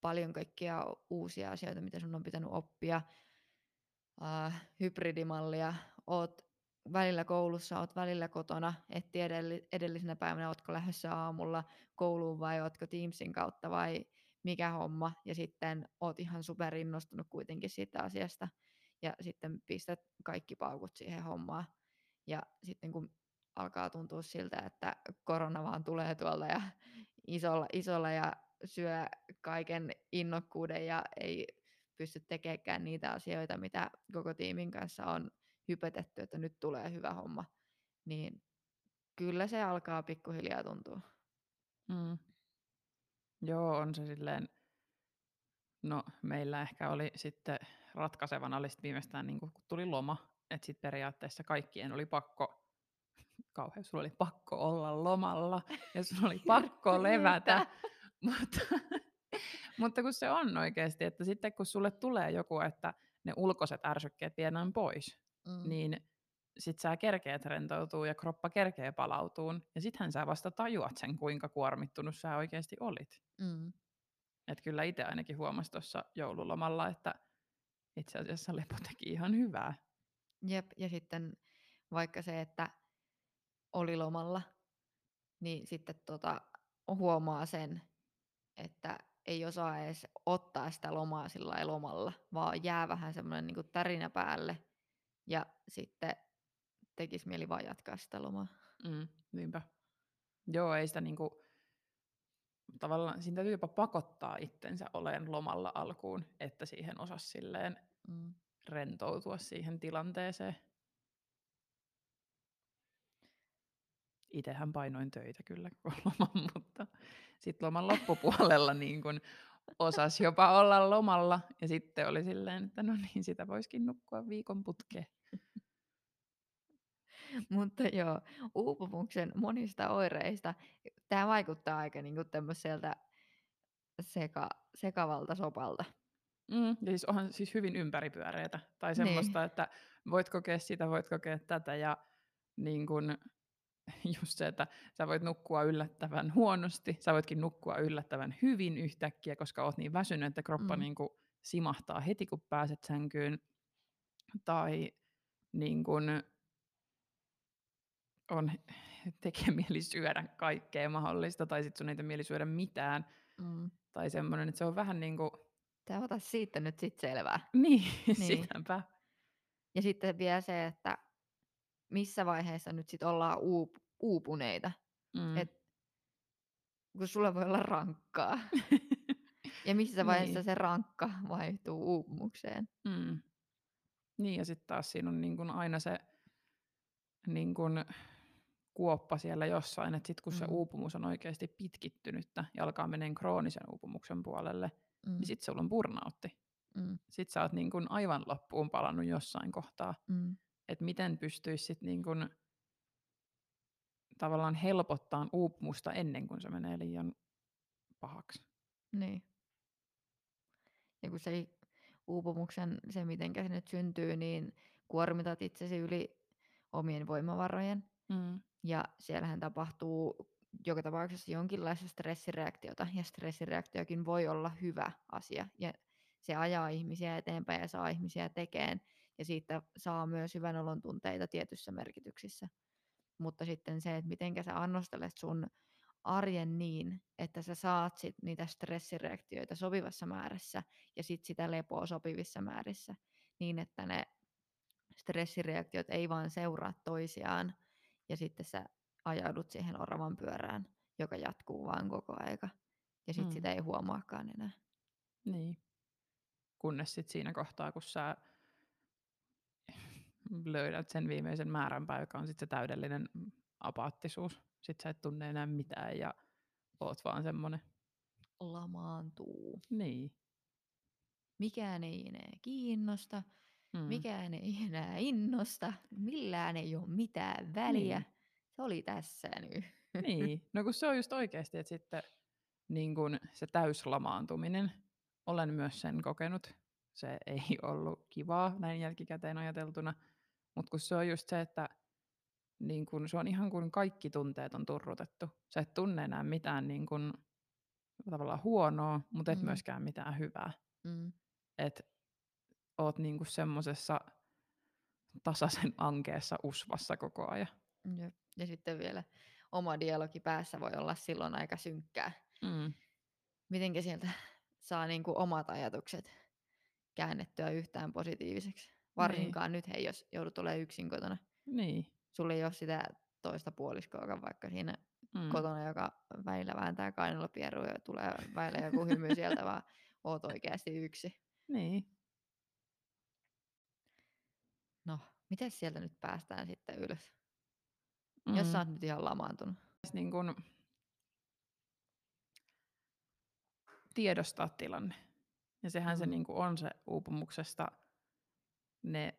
paljon kaikkia uusia asioita, mitä sun on pitänyt oppia. Uh, hybridimallia, oot välillä koulussa, oot välillä kotona, et tiedä edellisenä päivänä, ootko lähdössä aamulla kouluun vai ootko Teamsin kautta vai mikä homma, ja sitten oot ihan super innostunut kuitenkin siitä asiasta, ja sitten pistät kaikki paukut siihen hommaan. Ja sitten kun alkaa tuntua siltä, että korona vaan tulee tuolta ja isolla, isolla ja syö kaiken innokkuuden ja ei pysty tekemään niitä asioita, mitä koko tiimin kanssa on hypetetty, että nyt tulee hyvä homma, niin kyllä se alkaa pikkuhiljaa tuntua. Mm. Joo, on se silleen, no meillä ehkä oli sitten ratkaisevana oli viimeistään niin kun tuli loma, että sitten periaatteessa kaikkien oli pakko kauhean, sulla oli pakko olla lomalla ja sulla oli pakko levätä. mutta, mutta kun se on oikeasti, että sitten kun sulle tulee joku, että ne ulkoiset ärsykkeet viedään pois, mm. niin sit sä kerkeet rentoutuu ja kroppa kerkee palautuu, ja sittenhän sä vasta tajuat sen, kuinka kuormittunut sä oikeasti olit. Mm. Et kyllä itse ainakin huomasi tuossa joululomalla, että itse asiassa lepo teki ihan hyvää. Jep, ja sitten vaikka se, että oli lomalla, niin sitten tota, huomaa sen, että ei osaa edes ottaa sitä lomaa sillä lomalla, vaan jää vähän semmoinen niin tärinä päälle ja sitten tekisi mieli vaan jatkaa sitä lomaa. Mm, niinpä. Joo, ei sitä niinku, tavallaan siinä täytyy jopa pakottaa itsensä oleen lomalla alkuun, että siihen osasi silleen Mm. rentoutua siihen tilanteeseen. Itehän painoin töitä kyllä koko loman, mutta sitten loman loppupuolella niin kun osasi jopa olla lomalla ja sitten oli silleen, että no niin, sitä voisikin nukkua viikon putkeen. Mutta joo, uupumuksen monista oireista, tämä vaikuttaa aika niinku tämmöiseltä seka, sekavalta sopalta. Mm, ja siis onhan siis hyvin ympäripyöreitä. Tai Niin. semmoista, että voit kokea sitä, voit kokea tätä ja niin kun, just se, että sä voit nukkua yllättävän huonosti, sä voitkin nukkua yllättävän hyvin yhtäkkiä, koska oot niin väsynyt, että kroppa Mm. niin kuin simahtaa heti, kun pääset sänkyyn. Tai niin kun, on tekee mieli syödä kaikkea mahdollista, tai sitten sun ei mieli syödä mitään. Mm. Tai semmoinen, että se on vähän niin kuin, Tää ota siitä nyt sit selvää. niin, Niin. niin. sitäpä. Ja sitten vielä se, että missä vaiheessa nyt sit ollaan uup- uupuneita. Mm. Et kun sulla voi olla rankkaa. Ja missä vaiheessa Niin. se rankka vaihtuu uupumukseen. Mm. Niin, ja sitten taas siinä on niin kun aina se niin kun kuoppa siellä jossain, että sitten kun mm. se uupumus on oikeasti pitkittynyttä ja alkaa meneen kroonisen uupumuksen puolelle, Mm. niin sitten sulla on burnoutti. Mm. Sitten sä oot niin kun aivan loppuun palannut jossain kohtaa. Mm. Että miten pystyisi sitten niin kun tavallaan helpottaa uupumusta ennen kuin se menee liian pahaksi. Niin. Ja kun se ei- uupumuksen, se miten se nyt syntyy, niin kuormitat itsesi yli omien voimavarojen. Mm. Ja siellähän tapahtuu joka tapauksessa jonkinlaista stressireaktiota. Ja stressireaktiokin voi olla hyvä asia. Ja se ajaa ihmisiä eteenpäin ja saa ihmisiä tekemään. Ja siitä saa myös hyvän olon tunteita tietyssä merkityksissä. Mutta sitten se, että miten sä annostelet sun arjen niin, että sä saat sit niitä stressireaktioita sopivassa määrässä ja sit sitä lepoa sopivissa määrissä, niin että ne stressireaktiot ei vaan seuraa toisiaan ja sitten sä ajaudut siihen oravan pyörään, joka jatkuu vaan koko aika. Ja sitten Mm. sitä ei huomaakaan enää. Niin. Kunnes sitten siinä kohtaa, kun sä löydät sen viimeisen määränpää, joka on sitten se täydellinen apaattisuus. Sitten sä et tunne enää mitään ja oot vaan semmonen. Lamaantuu. Niin. Mikään ei enää kiinnosta, Mm. mikään ei enää innosta, millään ei ole mitään väliä. Niin. Se oli tässä nyt. Niin, no kun se on just oikeasti, että sitten niin kun se täyslamaantuminen, olen myös sen kokenut. Se ei ollut kivaa näin jälkikäteen ajateltuna, mutta kun se on just se, että niin kun, se on ihan kuin kaikki tunteet on turrutettu. Sä et tunne enää mitään niin kun, tavallaan huonoa, mutta et Mm. myöskään mitään hyvää. Mm. Et oot niinku semmosessa tasaisen ankeessa usvassa koko ajan. Jep. Ja sitten vielä oma dialogi päässä voi olla silloin aika synkkää. Mm. Mitenkä sieltä saa niinku omat ajatukset käännettyä yhtään positiiviseksi. Varsinkaan nyt, hei, jos joudut olemaan yksin kotona. Niin. Sulla ei ole sitä toista puoliskoakaan vaikka siinä Mm. kotona, joka välillä vääntää kainalopierua ja tulee välillä joku hymy sieltä, vaan oot oikeasti yksi. Niin. No, miten sieltä nyt päästään sitten ylös? Mm. Jos sä oot nyt ihan lamaantunut. niin kun tiedostaa tilanne. Ja sehän mm. se Mm. niin on se uupumuksesta ne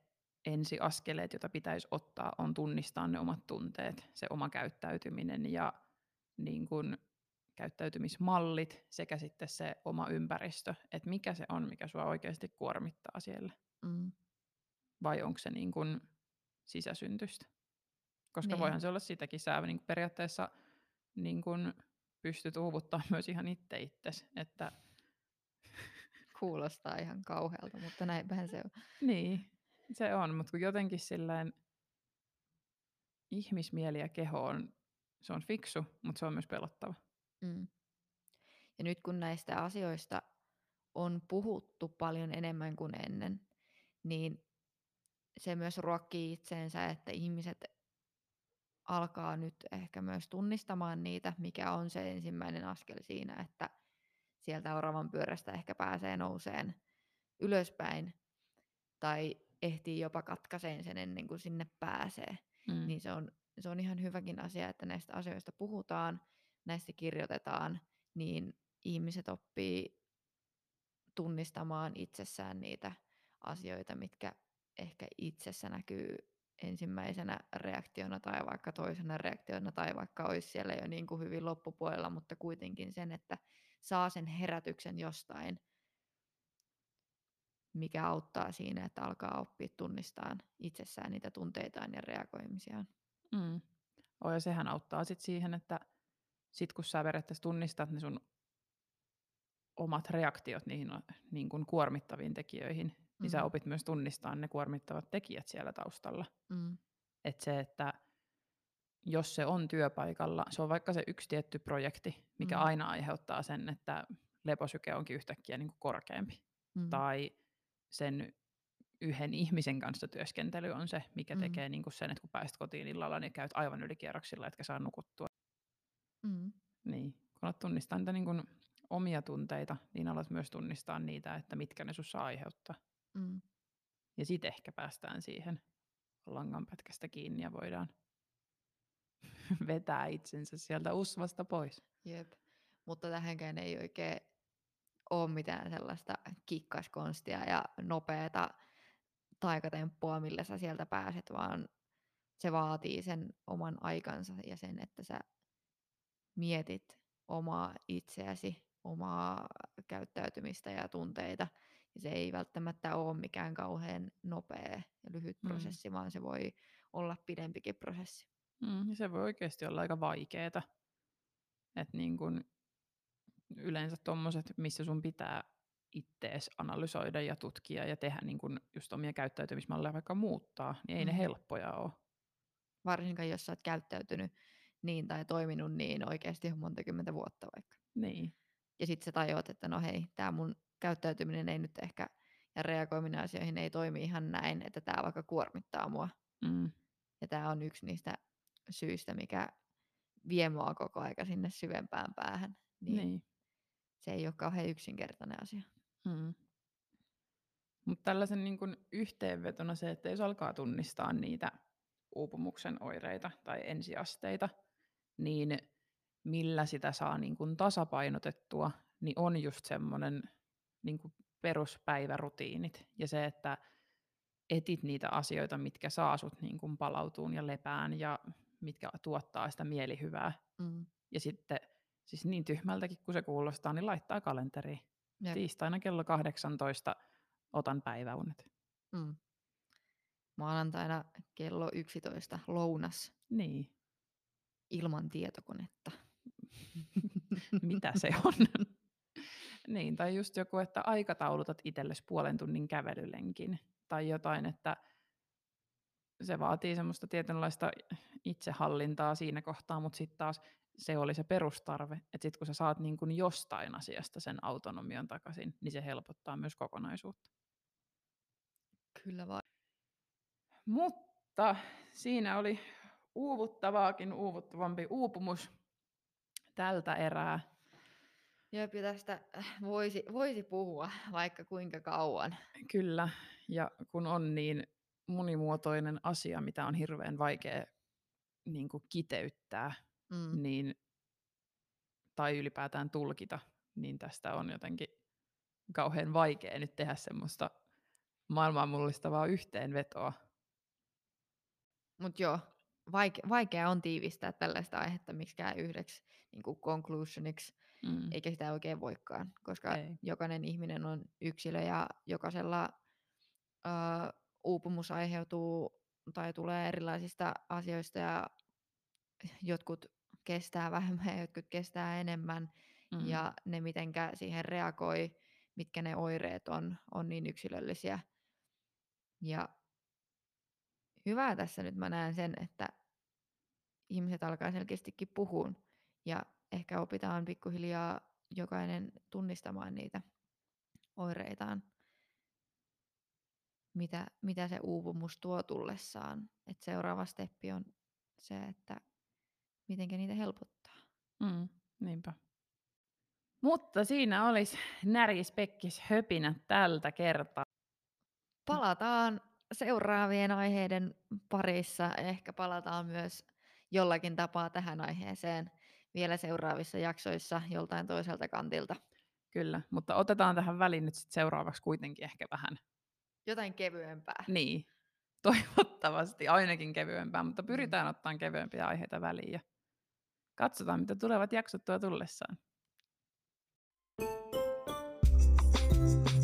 ensiaskeleet, joita pitäisi ottaa, on tunnistaa ne omat tunteet, se oma käyttäytyminen ja niin kun, käyttäytymismallit sekä sitten se oma ympäristö, että mikä se on, mikä sua oikeasti kuormittaa siellä. Mm. Vai onko se niin kun sisäsyntystä? Koska Niin. voihan se olla sitäkin. Sä niin kun periaatteessa niin kun pystyt uuvuttaa myös ihan itse itsesi. Että, Kuulostaa ihan kauhealta, mutta näinpähän se on. niin, se on. Mutta kun jotenkin silleen ihmismieli ja keho on, se on fiksu, mutta se on myös pelottava. Mm. Ja nyt kun näistä asioista on puhuttu paljon enemmän kuin ennen, niin se myös ruokkii itseensä, että ihmiset alkaa nyt ehkä myös tunnistamaan niitä, mikä on se ensimmäinen askel siinä, että sieltä oravan pyörästä ehkä pääsee nouseen ylöspäin tai ehtii jopa katkaiseen sen ennen kuin sinne pääsee. Mm. Niin se on, se on ihan hyväkin asia, että näistä asioista puhutaan, näistä kirjoitetaan, niin ihmiset oppii tunnistamaan itsessään niitä asioita, mitkä ehkä itsessä näkyy ensimmäisenä reaktiona tai vaikka toisena reaktiona tai vaikka olisi siellä jo niin kuin hyvin loppupuolella, mutta kuitenkin sen, että saa sen herätyksen jostain, mikä auttaa siinä, että alkaa oppia tunnistamaan itsessään niitä tunteitaan ja reagoimisiaan. Mm. Oh, ja sehän auttaa sit siihen, että sit kun sä periaatteessa tunnistat ne sun omat reaktiot niihin niin kuin kuormittaviin tekijöihin, mm. niin sä Mm. opit myös tunnistaa ne kuormittavat tekijät siellä taustalla. Mm. Et se, että jos se on työpaikalla, se on vaikka se yksi tietty projekti, mikä Mm. aina aiheuttaa sen, että leposyke onkin yhtäkkiä niin kuin korkeampi. Mm. Tai sen yhden ihmisen kanssa työskentely on se, mikä Mm. tekee niin kuin sen, että kun pääset kotiin illalla, niin käyt aivan ylikierroksilla, etkä saa nukuttua. Mm. Niin, kun alat tunnistaa niitä niin kuin omia tunteita, niin alat myös tunnistaa niitä, että mitkä ne sussa aiheuttaa. Mm. Ja sitten ehkä päästään siihen langanpätkästä kiinni ja voidaan vetää itsensä sieltä usvasta pois. Jep. Mutta tähänkään ei oikein ole mitään sellaista kikkaskonstia ja nopeata taikatemppua, millä sä sieltä pääset, vaan se vaatii sen oman aikansa ja sen, että sä mietit omaa itseäsi, omaa käyttäytymistä ja tunteita. Ja se ei välttämättä ole mikään kauhean nopea ja lyhyt Mm. prosessi, vaan se voi olla pidempikin prosessi. Mm, se voi oikeasti olla aika vaikeeta. Että niin kun yleensä tuommoiset, missä sun pitää ittees analysoida ja tutkia ja tehdä niin kun just omia käyttäytymismalleja vaikka muuttaa, niin ei mm. ne Mm. helppoja ole. Varsinkaan jos sä oot käyttäytynyt niin tai toiminut niin oikeasti jo monta kymmentä vuotta vaikka. Niin. Ja sitten sä tajuat, että no hei, tämä mun käyttäytyminen ei nyt ehkä ja reagoiminen asioihin ei toimi ihan näin, että tämä vaikka kuormittaa mua. Mm. Ja tämä on yksi niistä syistä, mikä vie mua koko aika sinne syvempään päähän. Niin, Niin. Se ei ole kauhean yksinkertainen asia. Mm. Mutta tällaisen niin kun yhteenvetona se, että jos alkaa tunnistaa niitä uupumuksen oireita tai ensiasteita, niin millä sitä saa niin kun tasapainotettua, niin on just semmoinen niin peruspäivärutiinit ja se, että etit niitä asioita, mitkä saa sut niin kun palautuun ja lepään ja mitkä tuottaa sitä mielihyvää. Mm. Ja sitten siis niin tyhmältäkin kuin se kuulostaa, niin laittaa kalenteriin. Jep. Tiistaina kello 18 otan päiväunet. Mm. Maanantaina kello 11 lounas Niin, ilman tietokonetta. mitä se on? niin, tai just joku, että aikataulutat itsellesi puolen tunnin kävelylenkin. Tai jotain, että se vaatii semmoista tietynlaista itsehallintaa siinä kohtaa, mutta sitten taas se oli se perustarve, että sitten kun sä saat niin kun jostain asiasta sen autonomian takaisin, niin se helpottaa myös kokonaisuutta. Kyllä vaan. Mutta siinä oli uuvuttavaakin uuvuttavampi uupumus tältä erää. Jep, tästä voisi, voisi puhua vaikka kuinka kauan. Kyllä, ja kun on niin monimuotoinen asia, mitä on hirveän vaikea niin kuin kiteyttää, Mm. niin, tai ylipäätään tulkita, niin tästä on jotenkin kauhean vaikea nyt tehdä semmoista maailmaa mullistavaa yhteenvetoa. Mutta joo, vaike- vaikea on tiivistää tällaista aihetta miksikään yhdeksi niin kuin conclusioniksi, Mm. eikä sitä oikein voikaan, koska Ei. jokainen ihminen on yksilö ja jokaisella ö, uupumus aiheutuu tai tulee erilaisista asioista ja jotkut kestää vähemmän ja jotkut kestää enemmän Mm. ja ne mitenkä siihen reagoi, mitkä ne oireet on, on niin yksilöllisiä. Ja hyvää tässä nyt mä näen sen, että ihmiset alkaa selkeästikin puhua ja ehkä opitaan pikkuhiljaa jokainen tunnistamaan niitä oireitaan. mitä, mitä se uupumus tuo tullessaan. Et seuraava steppi on se, että miten niitä helpottaa. Mm, niinpä. Mutta siinä olisi närjis pekkis höpinä tältä kertaa. Palataan seuraavien aiheiden parissa. Ehkä palataan myös jollakin tapaa tähän aiheeseen vielä seuraavissa jaksoissa joltain toiselta kantilta. Kyllä, mutta otetaan tähän väliin nyt sit seuraavaksi kuitenkin ehkä vähän. Jotain kevyempää. Niin, toivottavasti ainakin kevyempää, mutta pyritään mm. ottamaan kevyempiä aiheita väliin ja Katsotaan, mitä tulevat jaksot tuo tullessaan. thank you